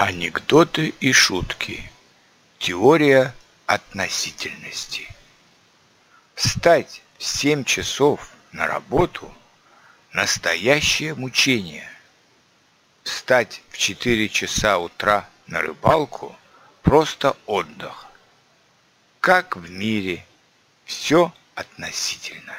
Анекдоты и шутки. Теория относительности. Встать в 7 часов на работу – настоящее мучение. Встать в 4 часа утра на рыбалку – просто отдых. Как в мире все относительно.